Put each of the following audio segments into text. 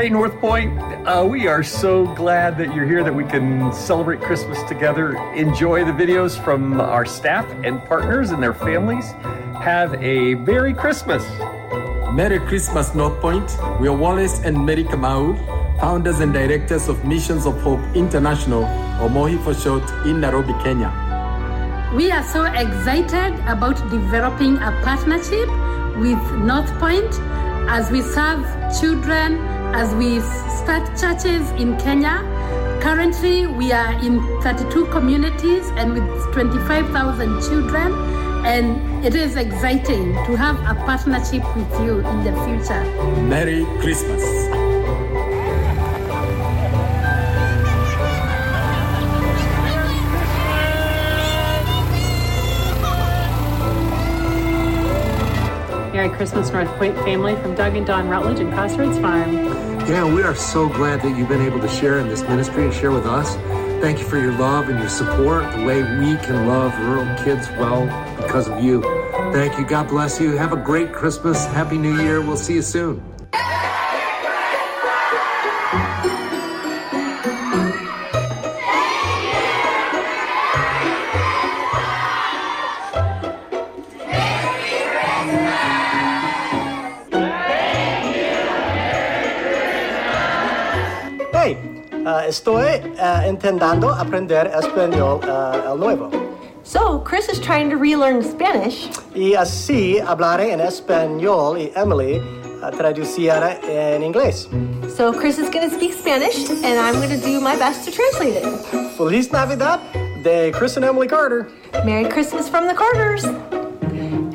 Hey, Northpointe, uh, we are so glad that you're here, that we can celebrate Christmas together. Enjoy the videos from our staff and partners and their families. Have a Merry Christmas. Merry Christmas, Northpointe. We are Wallace and Mary Kamau, founders and directors of Missions of Hope International, or MOHI for short, in Nairobi, Kenya. We are so excited about developing a partnership with Northpointe as we serve children, as we start churches in Kenya. Currently, we are in 32 communities and with 25,000 children, and it is exciting to have a partnership with you in the future. Merry Christmas. Merry Christmas, North Point family from Doug and Don Rutledge and Crossroads Farm. Yeah, we are so glad that you've been able to share in this ministry and share with us. Thank you for your love and your support, the way we can love rural kids well because of you. Thank you. God bless you. Have a great Christmas. Happy New Year. We'll see you soon. Estoy uh, intentando aprender español uh, el nuevo. So, Chris is trying to relearn Spanish. Y así hablaré en español y Emily uh, traducirá en inglés. So, Chris is going to speak Spanish, and I'm going to do my best to translate it. Feliz Navidad de Chris and Emily Carter. Merry Christmas from the Carters.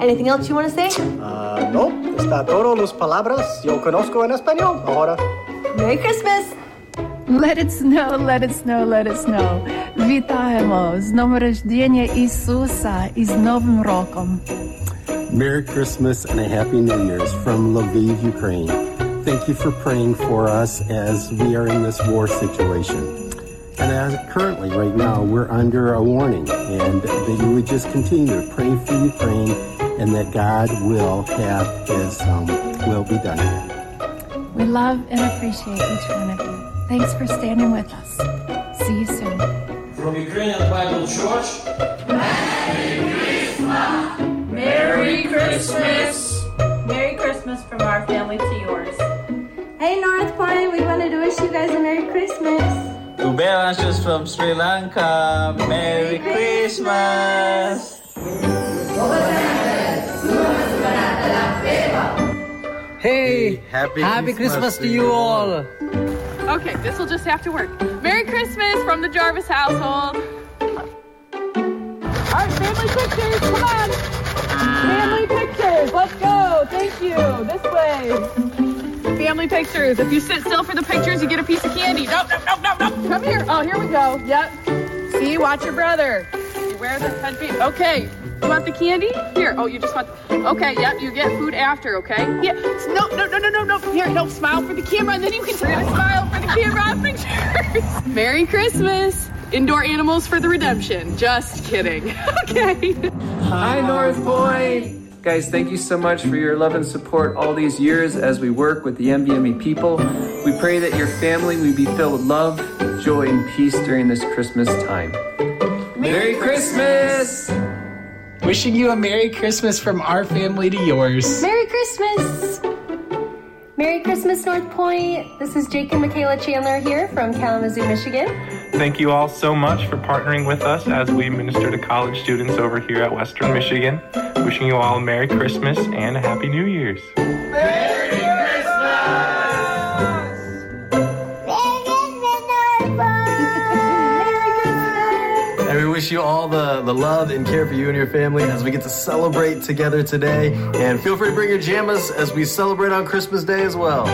Anything else you want to say? Uh, no, está todo las palabras yo conozco en español ahora. Merry Christmas! Let it snow, let it snow, let it snow. Вітаємо з днем рождения Ісуса і з Новим роком. Merry Christmas and a Happy New Year's from Lviv, Ukraine. Thank you for praying for us as we are in this war situation. And as currently, right now, we're under a warning, and that you would just continue to pray for Ukraine, and that God will have His um, will be done. We love and appreciate each one of you. Thanks for standing with us. See you soon. From Ukrainian Bible Church, Merry Christmas! Merry Christmas Merry Christmas from our family to yours. Hey Northpointe, we wanted to wish you guys a Merry Christmas. Ubelanshus from Sri Lanka, Merry Christmas! Hey, happy, happy Christmas, to you all. Okay, this will just have to work. Merry Christmas from the Jarvis household. All right, family pictures, come on. Family pictures, let's go. Thank you. This way. Family pictures. If you sit still for the pictures, you get a piece of candy. No, no, no, no, no. Come here. Oh, here we go. Yep. See, watch your brother. You wear the headpiece. Okay. You want the candy? Here. Oh, you just want. Okay. Yep. You get food after. Okay. Yeah. No, no, no, no, no, no. Here. No. Smile for the camera, and then you can smile for the camera pictures. Merry Christmas. Indoor animals for the redemption. Just kidding. okay. Hi, Northpointe. Guys, thank you so much for your love and support all these years as we work with the MBME people. We pray that your family will be filled with love, joy, and peace during this Christmas time. Merry Christmas! Wishing you a Merry Christmas from our family to yours. Merry Christmas! Merry Christmas, Northpointe. This is Jake and Michaela Chandler here from Kalamazoo, Michigan. Thank you all so much for partnering with us as we minister to college students over here at Western Michigan. Wishing you all a Merry Christmas and a Happy New Year's. And wish you all the, the love and care for you and your family as we get to celebrate together today. And feel free to bring your jammas as we celebrate on Christmas Day as well.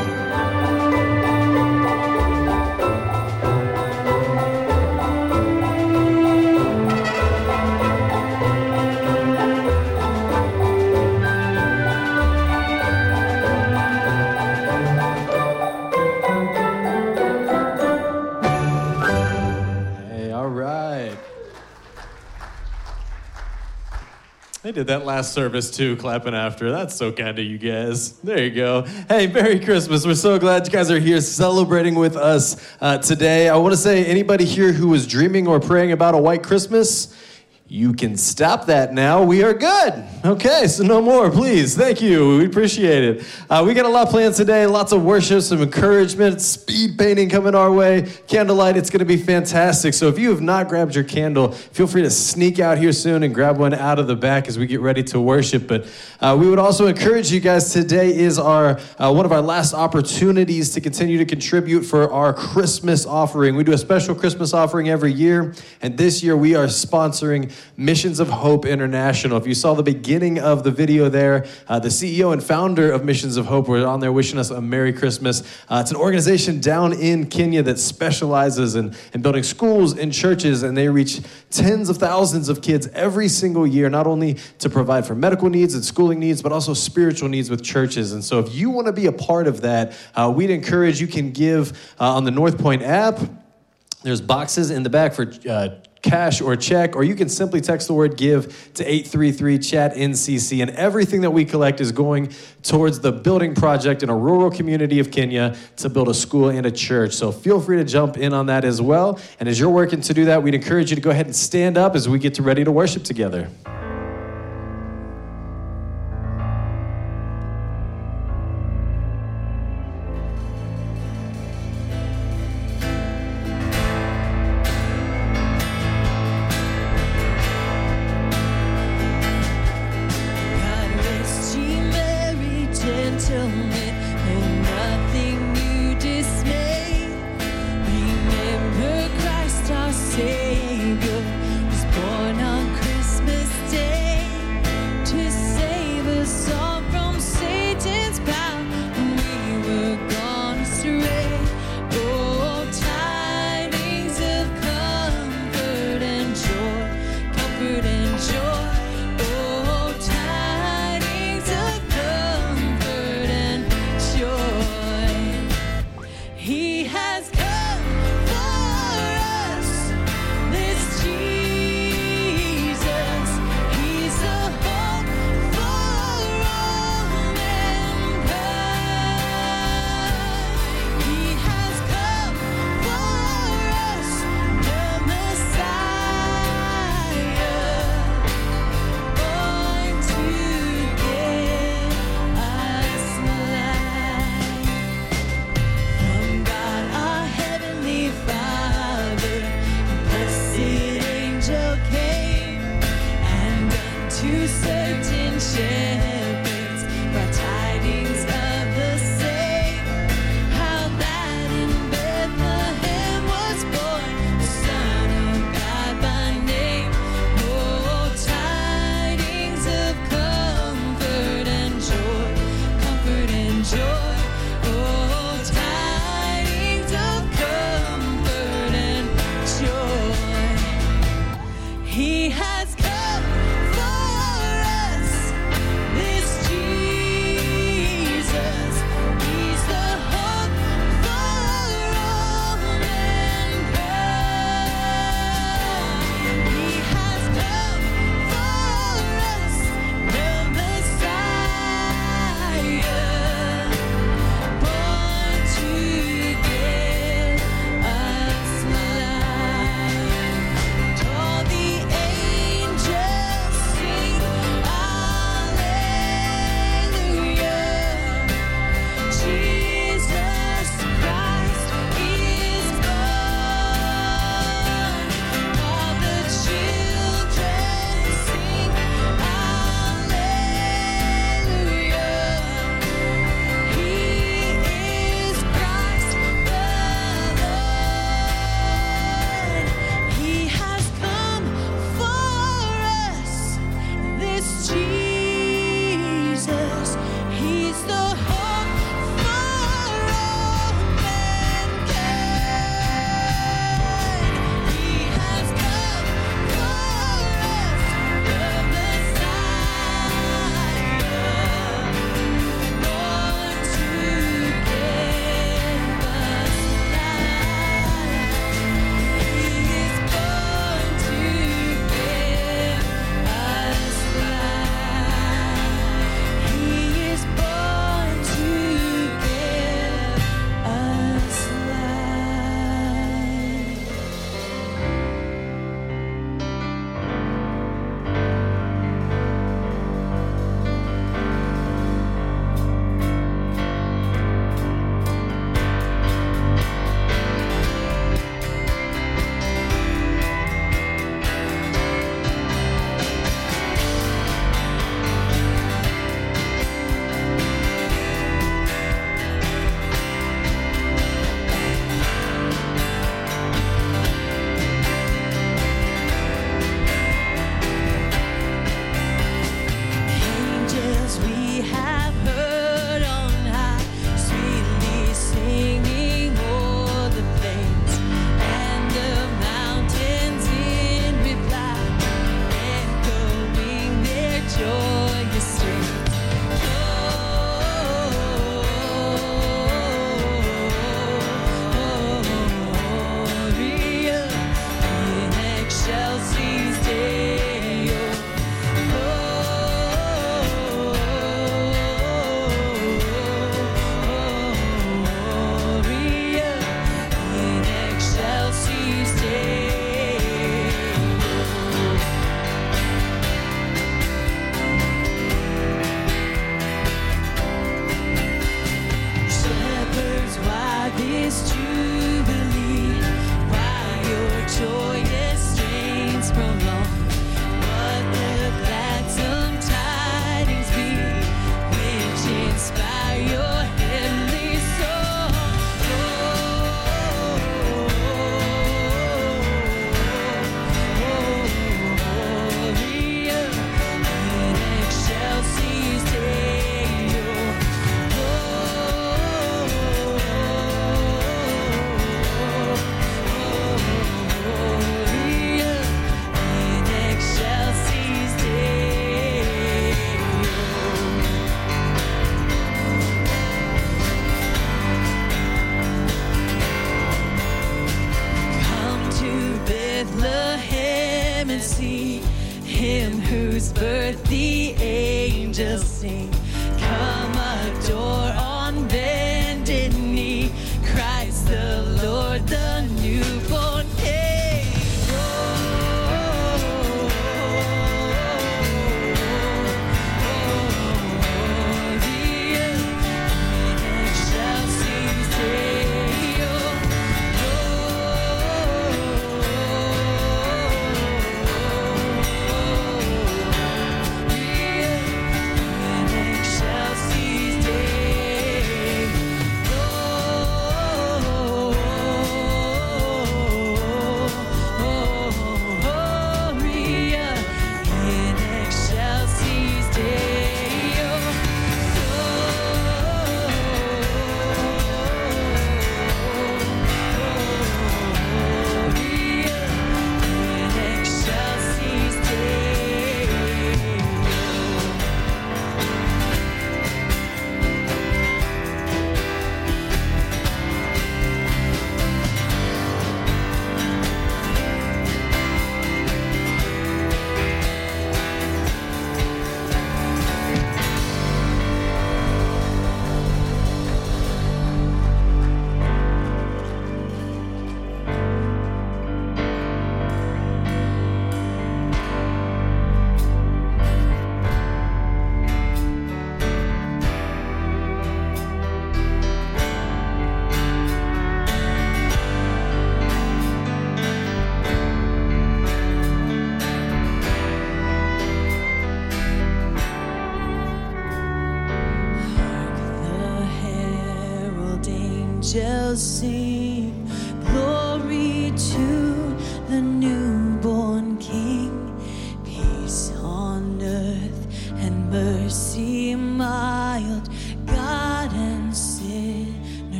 Did that last service too, clapping after. That's so kind of you guys. There you go. Hey, Merry Christmas. We're so glad you guys are here celebrating with us uh, today. I want to say, anybody here who was dreaming or praying about a white Christmas, you can stop that now. We are good. Okay, so no more, please. Thank you. We appreciate it. Uh, we got a lot planned today. Lots of worship, some encouragement, speed painting coming our way, candlelight. It's going to be fantastic. So if you have not grabbed your candle, feel free to sneak out here soon and grab one out of the back as we get ready to worship. But uh, we would also encourage you guys. Today is our uh, one of our last opportunities to continue to contribute for our Christmas offering. We do a special Christmas offering every year, and this year we are sponsoring Missions of Hope International. If you saw the beginning of the video there, uh, the CEO and founder of Missions of Hope were on there wishing us a Merry Christmas. Uh, it's an organization down in Kenya that specializes in, in building schools and churches, and they reach tens of thousands of kids every single year, not only to provide for medical needs and schooling needs, but also spiritual needs with churches. And so if you want to be a part of that, uh, we'd encourage you can give uh, on the Northpointe app. There's boxes in the back for uh, cash or check, or you can simply text the word give to 833 chat NCC. And everything that we collect is going towards the building project in a rural community of Kenya to build a school and a church. So feel free to jump in on that as well. And as you're working to do that, we'd encourage you to go ahead and stand up as we get to ready to worship together.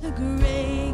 The great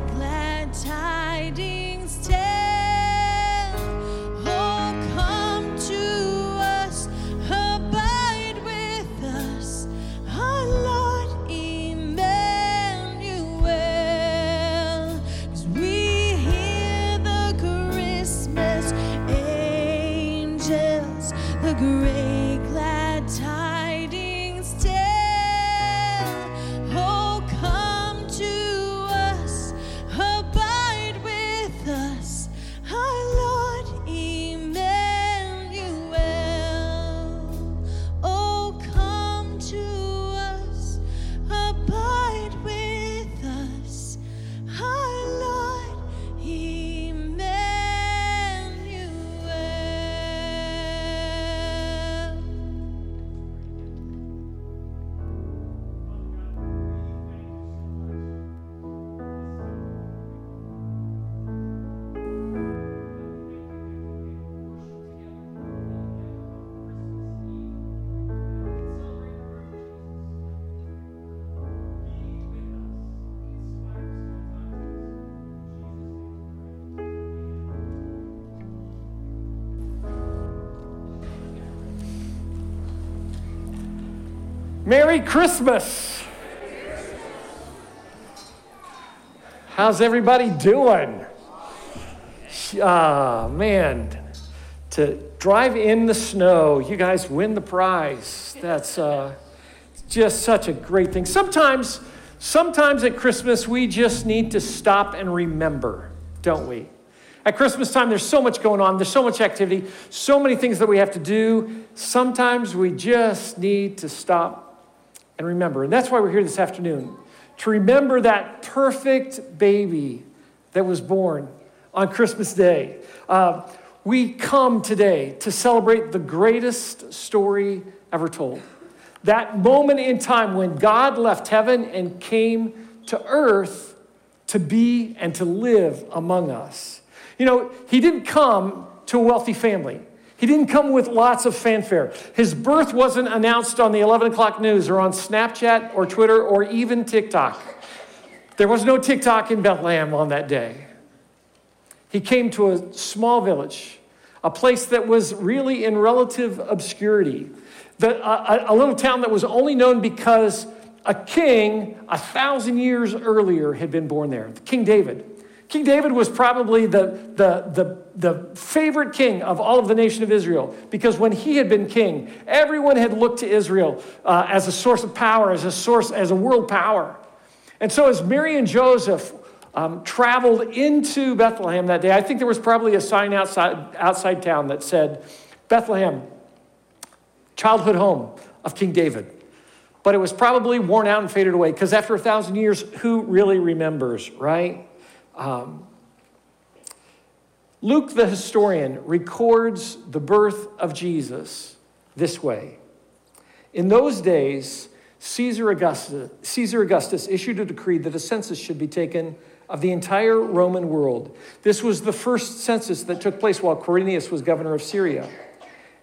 Merry Christmas. How's everybody doing? Ah, man, to drive in the snow, you guys win the prize. That's uh, just such a great thing. Sometimes, sometimes at Christmas, we just need to stop and remember, don't we? At Christmas time, there's so much going on, there's so much activity, so many things that we have to do. Sometimes we just need to stop and remember. And that's why we're here this afternoon to remember that perfect baby that was born on Christmas Day. Uh, we come today to celebrate the greatest story ever told That moment in time when God left heaven and came to earth to be and to live among us. You know, he didn't come to a wealthy family. He didn't come with lots of fanfare. His birth wasn't announced on the 11 o'clock news or on Snapchat or Twitter or even TikTok. There was no TikTok in Bethlehem on that day. He came to a small village, a place that was really in relative obscurity, the, a, a little town that was only known because a king a thousand years earlier had been born there, King David. King David was probably the, the, the, the, favorite king of all of the nation of Israel because when he had been king, everyone had looked to Israel uh, as a source of power, as a source, as a world power. And so, as Mary and Joseph um, traveled into Bethlehem that day, I think there was probably a sign outside, outside town that said, Bethlehem, childhood home of King David. But it was probably worn out and faded away because after a thousand years, who really remembers, right? Um, Luke, the historian, records the birth of Jesus this way. In those days, Caesar Augustus, Caesar Augustus issued a decree that a census should be taken of the entire Roman world. This was the first census that took place while Quirinius was governor of Syria.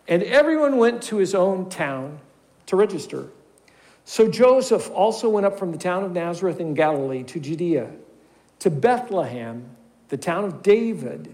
And everyone went to his own town to register. So Joseph also went up from the town of Nazareth in Galilee to Judea, to Bethlehem, the town of David,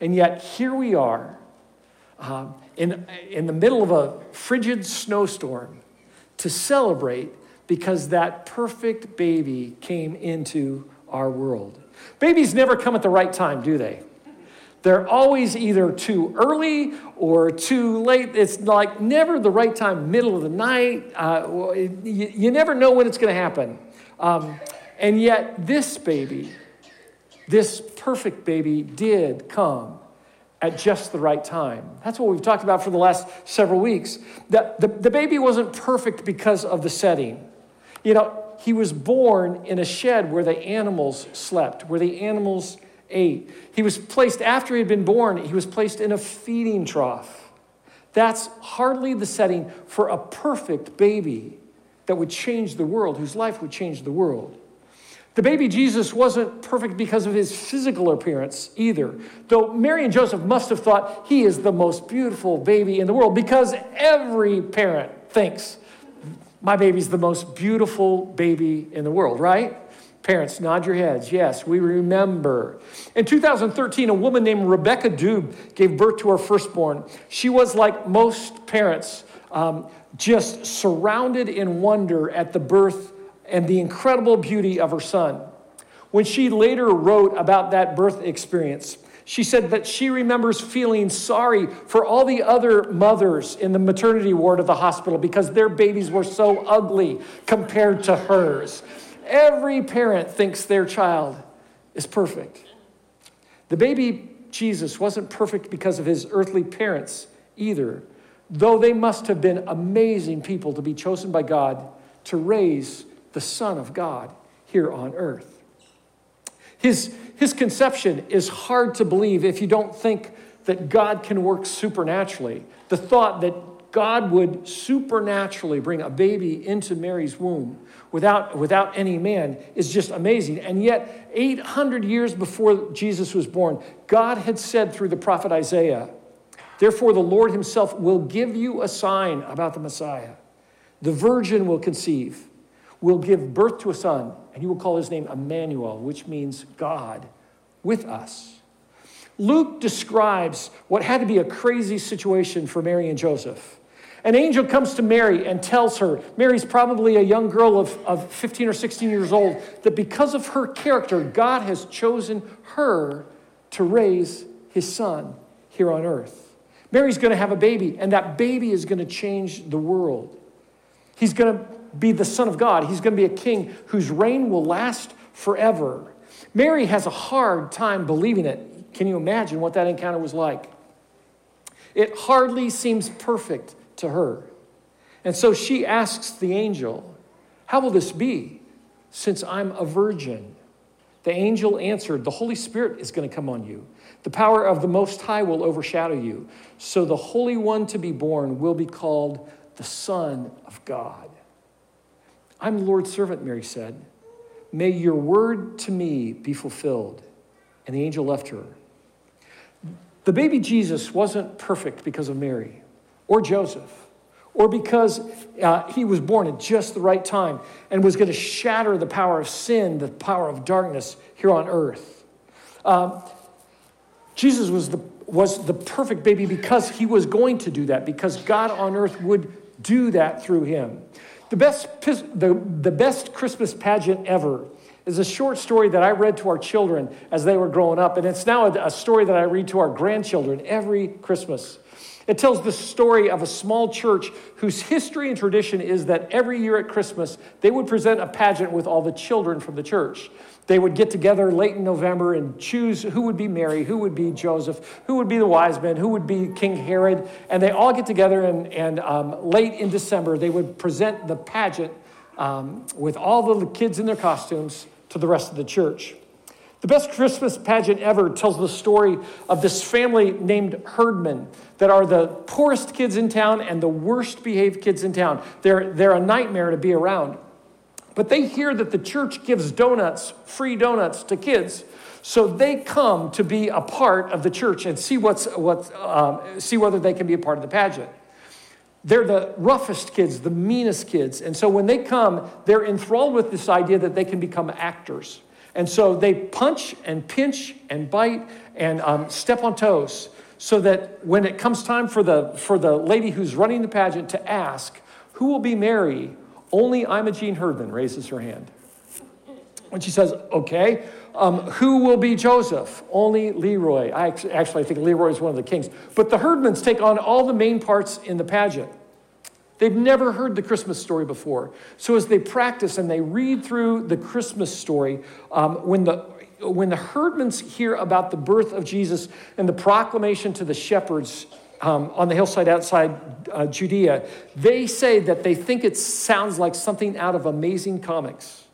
And yet, here we are um, in, in the middle of a frigid snowstorm to celebrate because that perfect baby came into our world. Babies never come at the right time, do they? They're always either too early or too late. It's like never the right time, middle of the night. Uh, you, you, never know when it's going to happen. Um, and yet, this baby, this perfect baby, did come at just the right time. That's what we've talked about for the last several weeks. The, the, the baby wasn't perfect because of the setting. You know, he was born in a shed where the animals slept, where the animals ate. He was placed, after he had been born, he was placed in a feeding trough. That's hardly the setting for a perfect baby that would change the world, whose life would change the world. The baby Jesus wasn't perfect because of his physical appearance either, though Mary and Joseph must have thought he is the most beautiful baby in the world because every parent thinks my baby's the most beautiful baby in the world, right? Parents, nod your heads. Yes, we remember. In 2013, a woman named Rebecca Dube gave birth to her firstborn. She was like most parents, um, just surrounded in wonder at the birth and the incredible beauty of her son. When she later wrote about that birth experience, she said that she remembers feeling sorry for all the other mothers in the maternity ward of the hospital because their babies were so ugly compared to hers. Every parent thinks their child is perfect. The baby Jesus wasn't perfect because of his earthly parents either, though they must have been amazing people to be chosen by God to raise the Son of God here on earth. His, his conception is hard to believe if you don't think that God can work supernaturally. The thought that God would supernaturally bring a baby into Mary's womb without, without any man is just amazing. And yet, 800 years before Jesus was born, God had said through the prophet Isaiah, Therefore, the Lord himself will give you a sign about the Messiah. The virgin will conceive, will give birth to a son, and you will call his name Emmanuel, which means God with us. Luke describes what had to be a crazy situation for Mary and Joseph. An angel comes to Mary and tells her, Mary's probably a young girl of, of 15 or 16 years old, that because of her character, God has chosen her to raise his son here on earth. Mary's going to have a baby, and that baby is going to change the world. He's going to be the Son of God. He's going to be a king whose reign will last forever. Mary has a hard time believing it. Can you imagine what that encounter was like? It hardly seems perfect to her. And so she asks the angel, How will this be since I'm a virgin? The angel answered, The Holy Spirit is going to come on you. The power of the Most High will overshadow you. So the Holy One to be born will be called the Son of God. I'm the Lord's servant, Mary said. May your word to me be fulfilled. And the angel left her. The baby Jesus wasn't perfect because of Mary or Joseph or because uh, he was born at just the right time and was going to shatter the power of sin, the power of darkness here on earth. Um, Jesus was the, was the perfect baby because he was going to do that, because God on earth would do that through him. The best, the, the best Christmas pageant ever is a short story that I read to our children as they were growing up, and it's now a, a story that I read to our grandchildren every Christmas. It tells the story of a small church whose history and tradition is that every year at Christmas, they would present a pageant with all the children from the church. They would get together late in November and choose who would be Mary, who would be Joseph, who would be the wise men, who would be King Herod. And they all get together, and, and um, late in December, they would present the pageant um, with all the kids in their costumes to the rest of the church. The best Christmas pageant ever tells the story of this family named Herdman that are the poorest kids in town and the worst behaved kids in town. They're, they're a nightmare to be around. But they hear that the church gives donuts, free donuts to kids. So they come to be a part of the church and see, what's, what, um, see whether they can be a part of the pageant. They're the roughest kids, the meanest kids. And so when they come, they're enthralled with this idea that they can become actors. And so they punch and pinch and bite and um, step on toes so that when it comes time for the, for the lady who's running the pageant to ask, who will be Mary? Only Imogene Herdman raises her hand. When she says, okay, um, who will be Joseph? Only Leroy. I actually, I think Leroy is one of the kings. But the Herdmans take on all the main parts in the pageant. They've never heard the Christmas story before. So as they practice and they read through the Christmas story, um, when the when the herdmans hear about the birth of Jesus and the proclamation to the shepherds um, on the hillside outside uh, Judea, they say that they think it sounds like something out of Amazing Comics.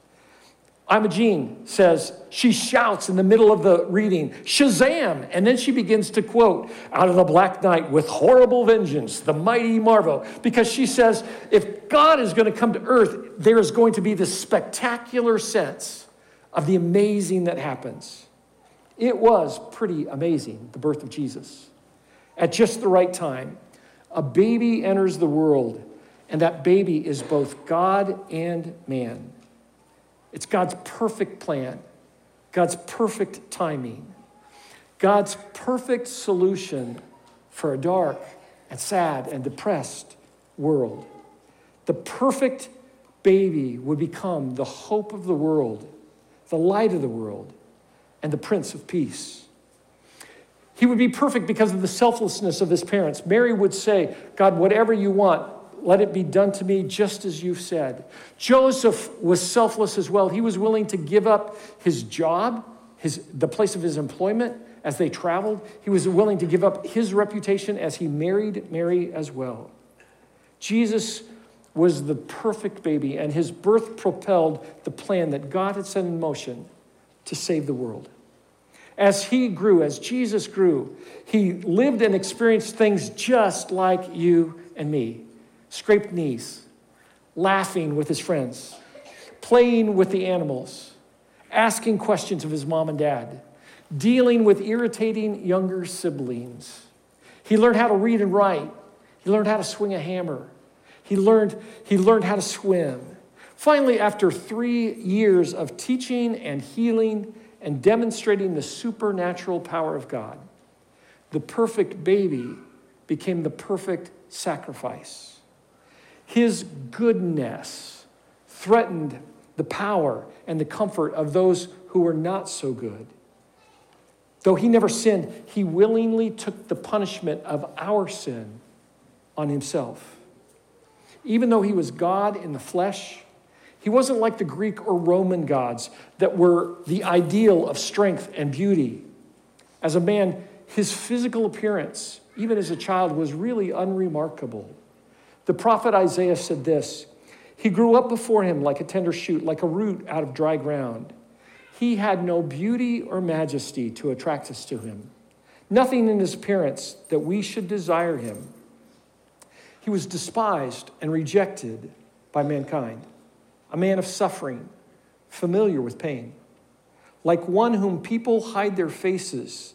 Imogene says, she shouts in the middle of the reading, Shazam! And then she begins to quote, out of the black night with horrible vengeance, the mighty Marvel, because she says, if God is going to come to earth, there is going to be this spectacular sense of the amazing that happens. It was pretty amazing, the birth of Jesus. At just the right time, a baby enters the world, and that baby is both God and man. It's God's perfect plan, God's perfect timing, God's perfect solution for a dark and sad and depressed world. The perfect baby would become the hope of the world, the light of the world, and the Prince of Peace. He would be perfect because of the selflessness of his parents. Mary would say, God, whatever you want, let it be done to me just as you've said. Joseph was selfless as well. He was willing to give up his job, his, the place of his employment as they traveled. He was willing to give up his reputation as he married Mary as well. Jesus was the perfect baby, and his birth propelled the plan that God had set in motion to save the world. As he grew, as Jesus grew, he lived and experienced things just like you and me scraped knees, laughing with his friends, playing with the animals, asking questions of his mom and dad, dealing with irritating younger siblings. He learned how to read and write. He learned how to swing a hammer. He learned, he learned how to swim. Finally, after three years of teaching and healing and demonstrating the supernatural power of God, the perfect baby became the perfect sacrifice. His goodness threatened the power and the comfort of those who were not so good. Though he never sinned, he willingly took the punishment of our sin on himself. Even though he was God in the flesh, he wasn't like the Greek or Roman gods that were the ideal of strength and beauty. As a man, his physical appearance, even as a child, was really unremarkable. The prophet Isaiah said this He grew up before him like a tender shoot, like a root out of dry ground. He had no beauty or majesty to attract us to him, nothing in his appearance that we should desire him. He was despised and rejected by mankind, a man of suffering, familiar with pain. Like one whom people hide their faces,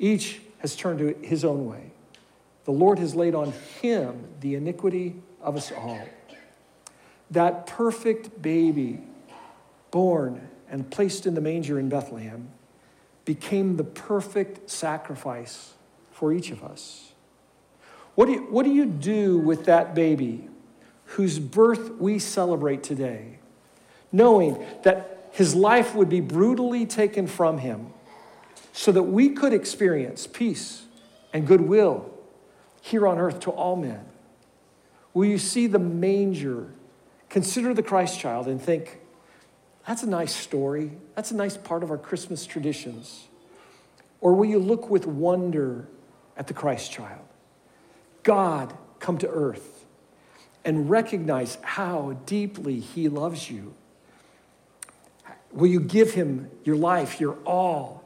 Each has turned to his own way. The Lord has laid on him the iniquity of us all. That perfect baby born and placed in the manger in Bethlehem, became the perfect sacrifice for each of us. What do, you, what do you do with that baby whose birth we celebrate today, knowing that his life would be brutally taken from him so that we could experience peace and goodwill here on earth to all men? Will you see the manger, consider the Christ child, and think, that's a nice story. That's a nice part of our Christmas traditions. Or will you look with wonder at the Christ child? God come to earth and recognize how deeply he loves you. Will you give him your life, your all?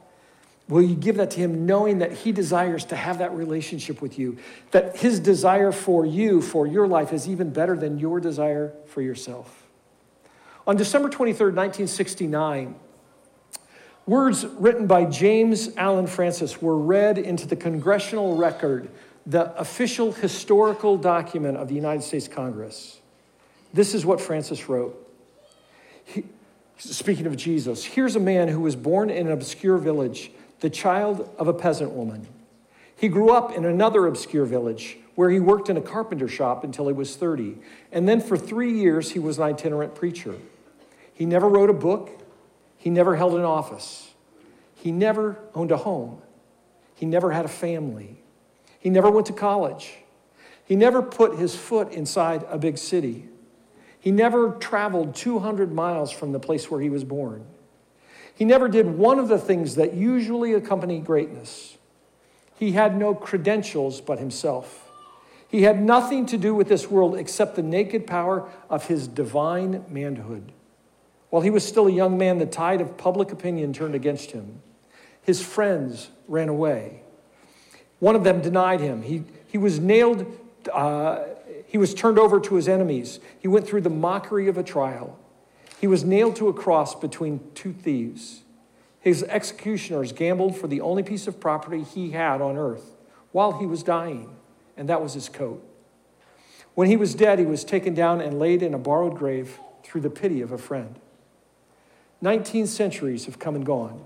Will you give that to him knowing that he desires to have that relationship with you? That his desire for you, for your life, is even better than your desire for yourself? On December 23rd, 1969, words written by James Allen Francis were read into the congressional record, the official historical document of the United States Congress. This is what Francis wrote. He, speaking of Jesus, here's a man who was born in an obscure village, the child of a peasant woman. He grew up in another obscure village where he worked in a carpenter shop until he was 30. And then for three years, he was an itinerant preacher. He never wrote a book. He never held an office. He never owned a home. He never had a family. He never went to college. He never put his foot inside a big city. He never traveled 200 miles from the place where he was born. He never did one of the things that usually accompany greatness. He had no credentials but himself. He had nothing to do with this world except the naked power of his divine manhood. While he was still a young man, the tide of public opinion turned against him. His friends ran away. One of them denied him. He, he was nailed, uh, he was turned over to his enemies. He went through the mockery of a trial. He was nailed to a cross between two thieves. His executioners gambled for the only piece of property he had on earth while he was dying, and that was his coat. When he was dead, he was taken down and laid in a borrowed grave through the pity of a friend. 19 centuries have come and gone,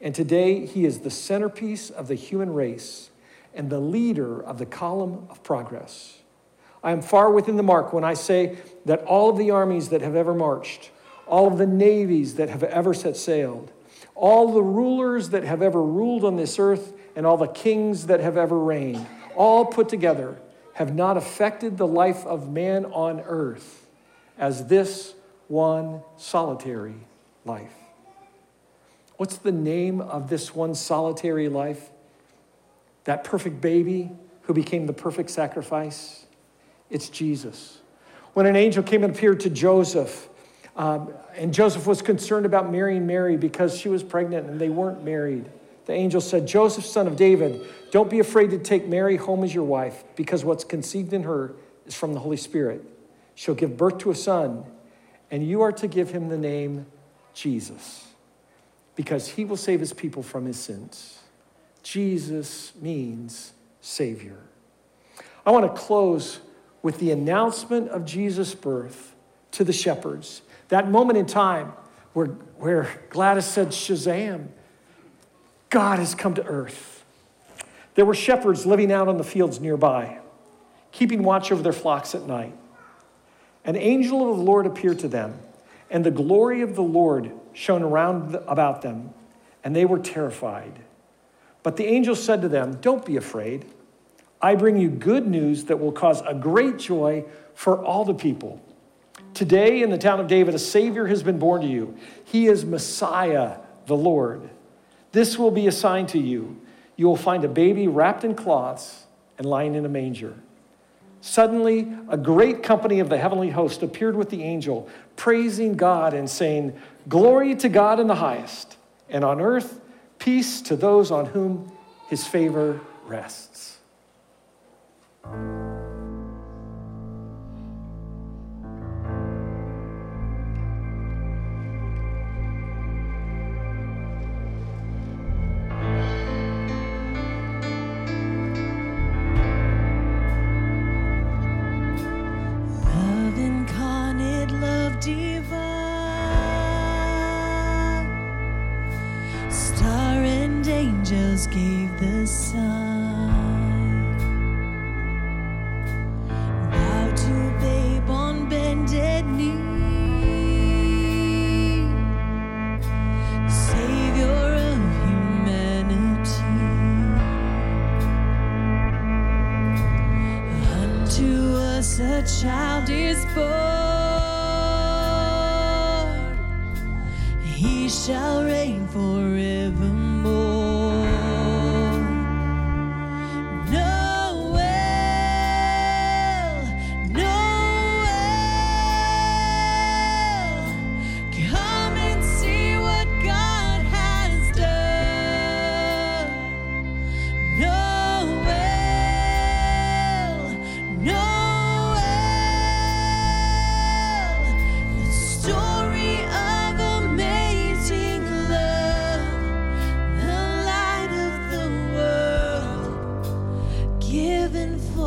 and today he is the centerpiece of the human race and the leader of the column of progress. I am far within the mark when I say that all of the armies that have ever marched, all of the navies that have ever set sailed, all the rulers that have ever ruled on this earth, and all the kings that have ever reigned, all put together, have not affected the life of man on earth as this one solitary life. What's the name of this one solitary life? That perfect baby who became the perfect sacrifice? It's Jesus. When an angel came and appeared to Joseph, um, and Joseph was concerned about marrying Mary because she was pregnant and they weren't married. The angel said, Joseph, son of David, don't be afraid to take Mary home as your wife because what's conceived in her is from the Holy Spirit. She'll give birth to a son, and you are to give him the name Jesus because he will save his people from his sins. Jesus means Savior. I want to close with the announcement of Jesus' birth to the shepherds. That moment in time where, where Gladys said, Shazam, God has come to earth. There were shepherds living out on the fields nearby, keeping watch over their flocks at night. An angel of the Lord appeared to them, and the glory of the Lord shone around about them, and they were terrified. But the angel said to them, Don't be afraid. I bring you good news that will cause a great joy for all the people. Today, in the town of David, a Savior has been born to you. He is Messiah, the Lord. This will be a sign to you. You will find a baby wrapped in cloths and lying in a manger. Suddenly, a great company of the heavenly host appeared with the angel, praising God and saying, Glory to God in the highest, and on earth, peace to those on whom his favor rests.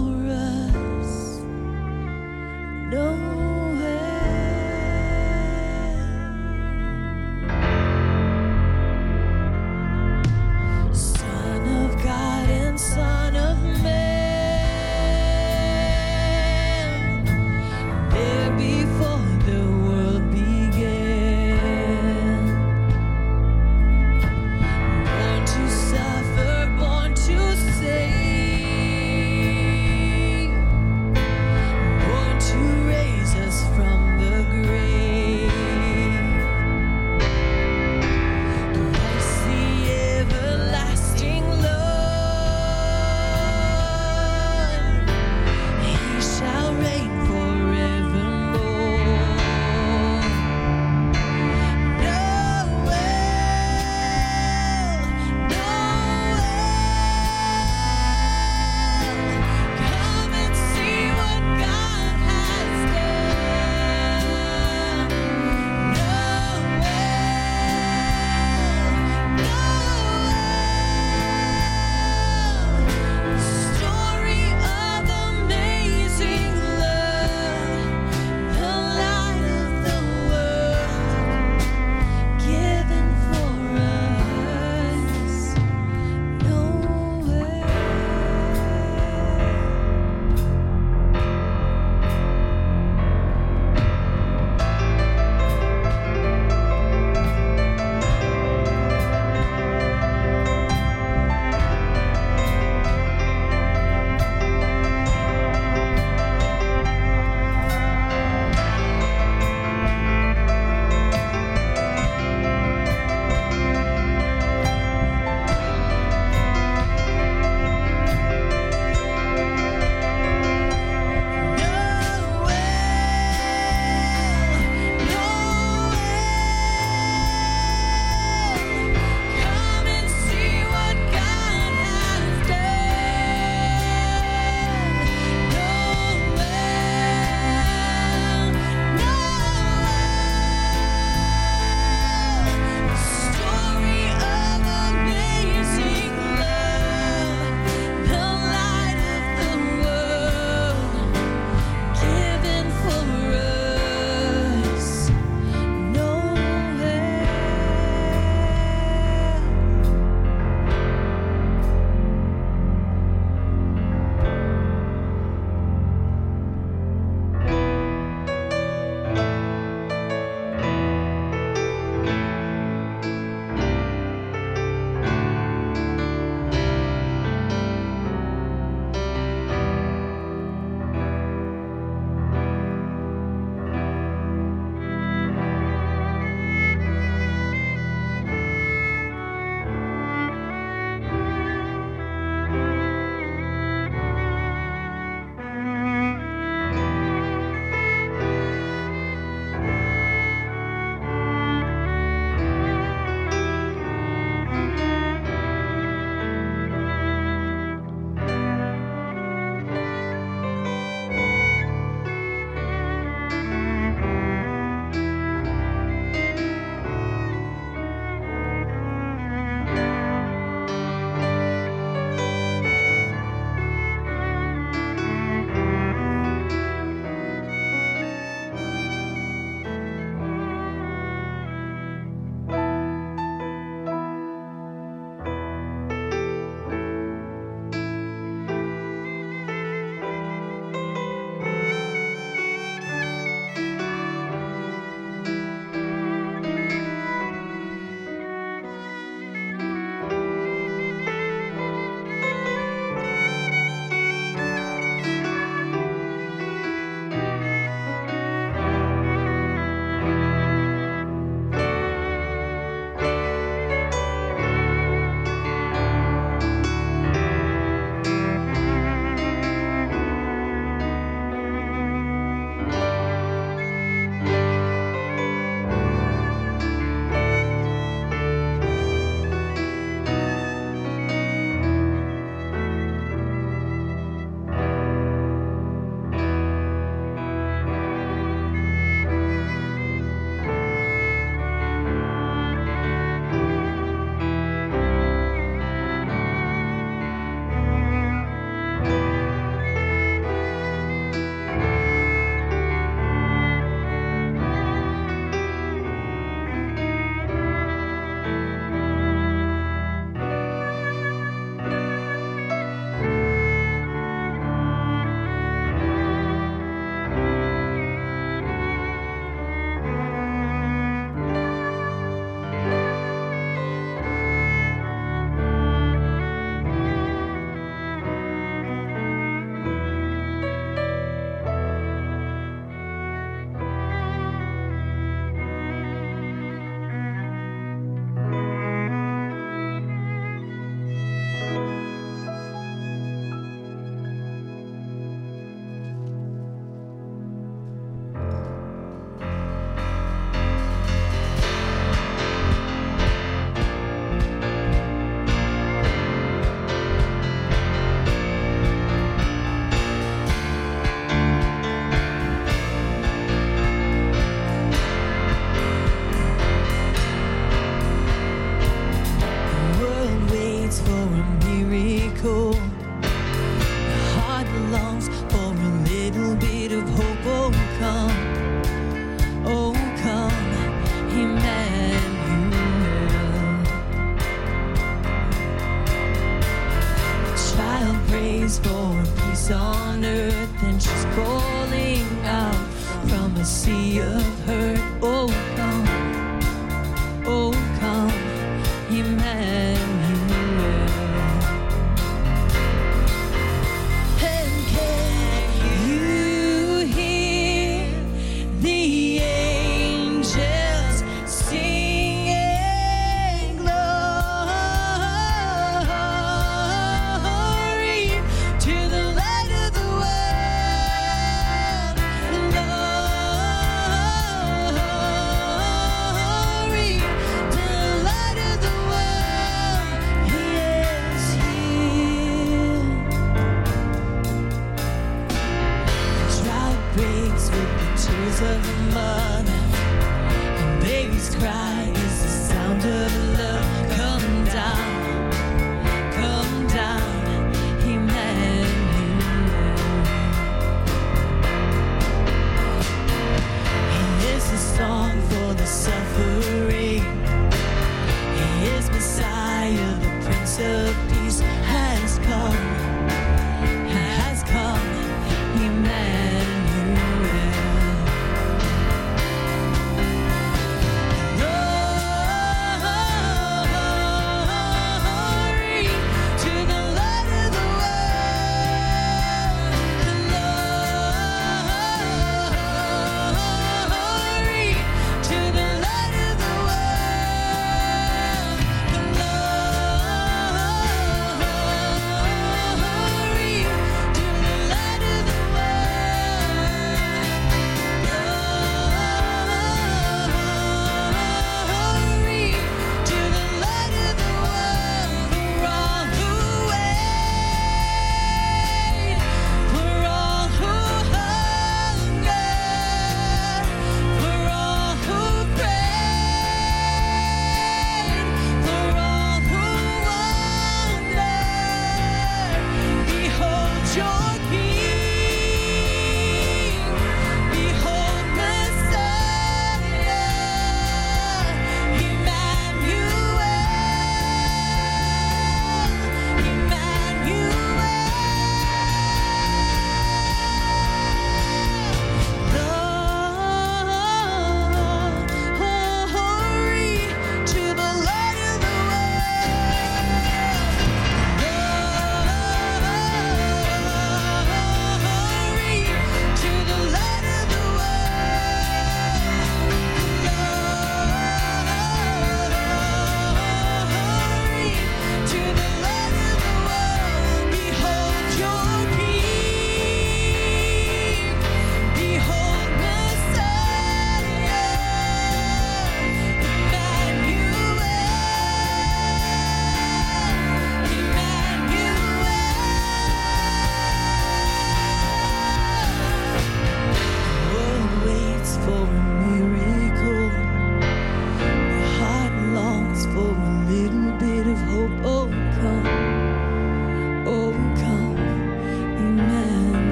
人。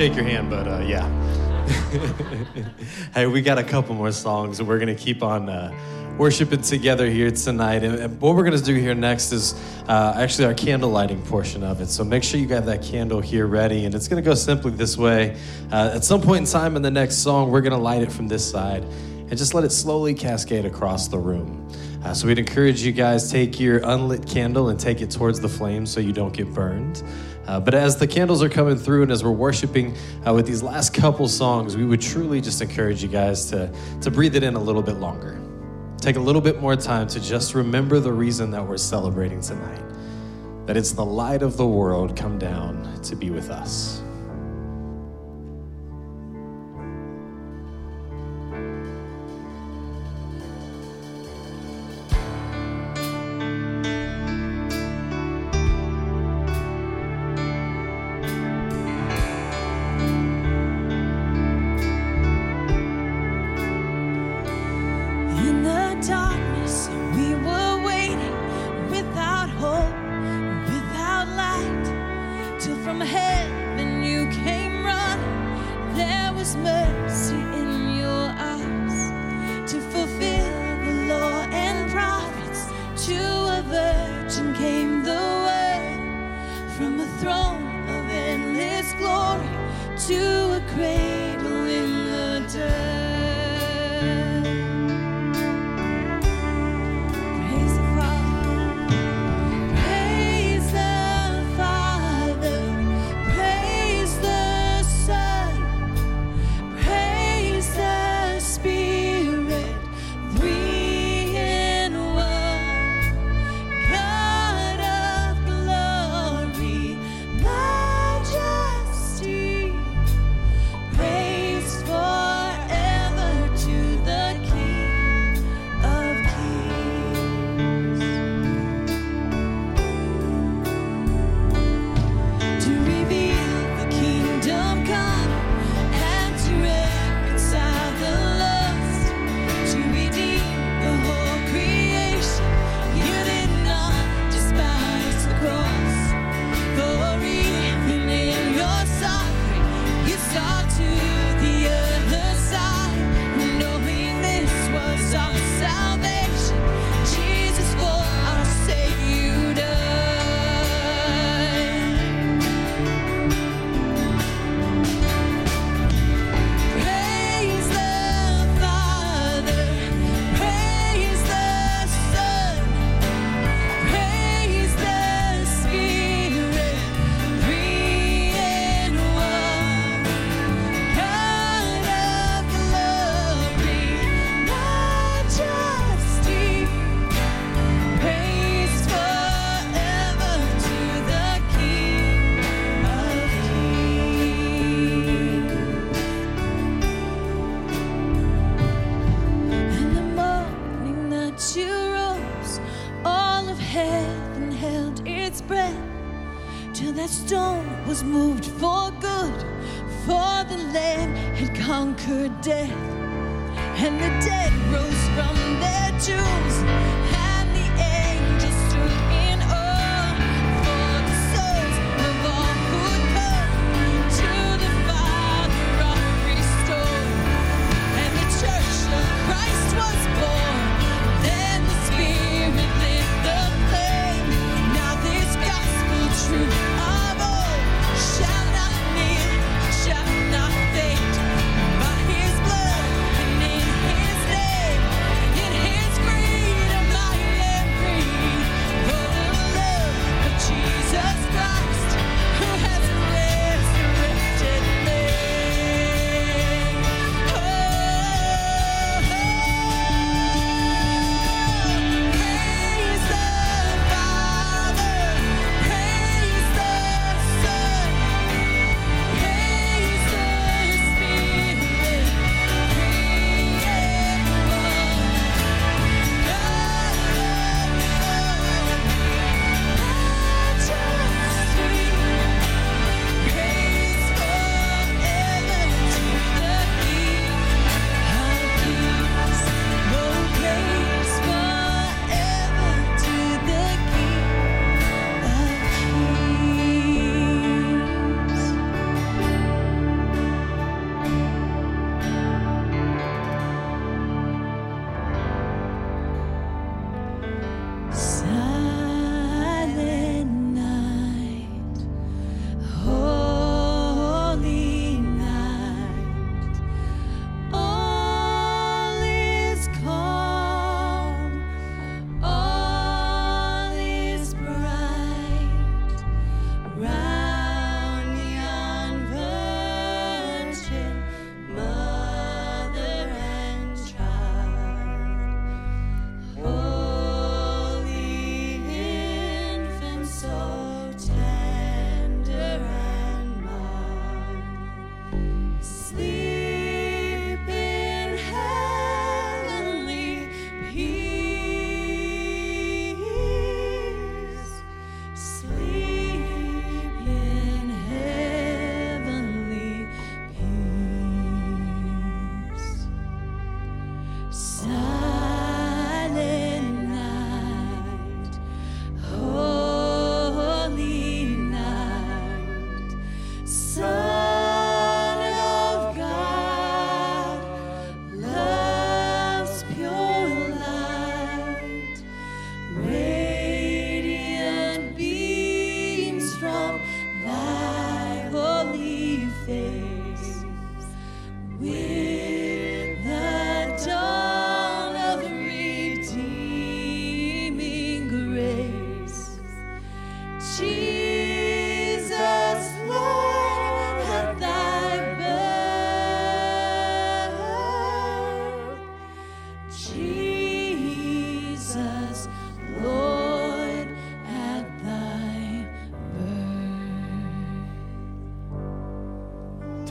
Shake your hand, but uh, yeah. hey, we got a couple more songs, and we're gonna keep on uh, worshiping together here tonight. And, and what we're gonna do here next is uh, actually our candle lighting portion of it. So make sure you have that candle here ready, and it's gonna go simply this way. Uh, at some point in time in the next song, we're gonna light it from this side, and just let it slowly cascade across the room. Uh, so we'd encourage you guys take your unlit candle and take it towards the flame so you don't get burned. Uh, but as the candles are coming through and as we're worshiping uh, with these last couple songs, we would truly just encourage you guys to, to breathe it in a little bit longer. Take a little bit more time to just remember the reason that we're celebrating tonight that it's the light of the world come down to be with us.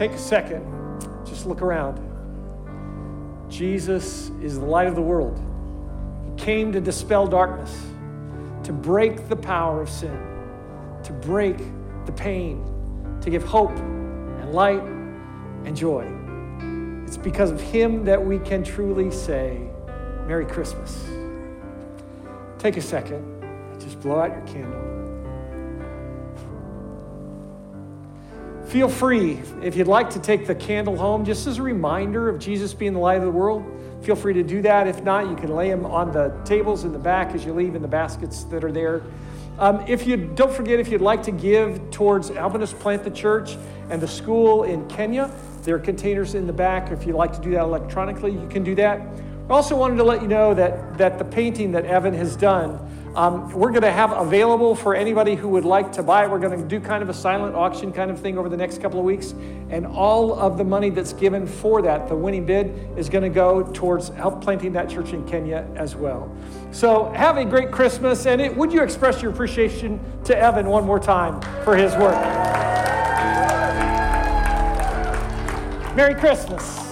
Take a second, just look around. Jesus is the light of the world. He came to dispel darkness, to break the power of sin, to break the pain, to give hope and light and joy. It's because of him that we can truly say, Merry Christmas. Take a second, just blow out your candle. Feel free, if you'd like to take the candle home, just as a reminder of Jesus being the light of the world, feel free to do that. If not, you can lay them on the tables in the back as you leave in the baskets that are there. Um, if you don't forget, if you'd like to give towards Alvinus Plant the Church and the school in Kenya, there are containers in the back. If you'd like to do that electronically, you can do that. I also wanted to let you know that, that the painting that Evan has done, um, we're going to have available for anybody who would like to buy it. We're going to do kind of a silent auction kind of thing over the next couple of weeks. And all of the money that's given for that, the winning bid, is going to go towards help planting that church in Kenya as well. So have a great Christmas. And it, would you express your appreciation to Evan one more time for his work? Merry Christmas.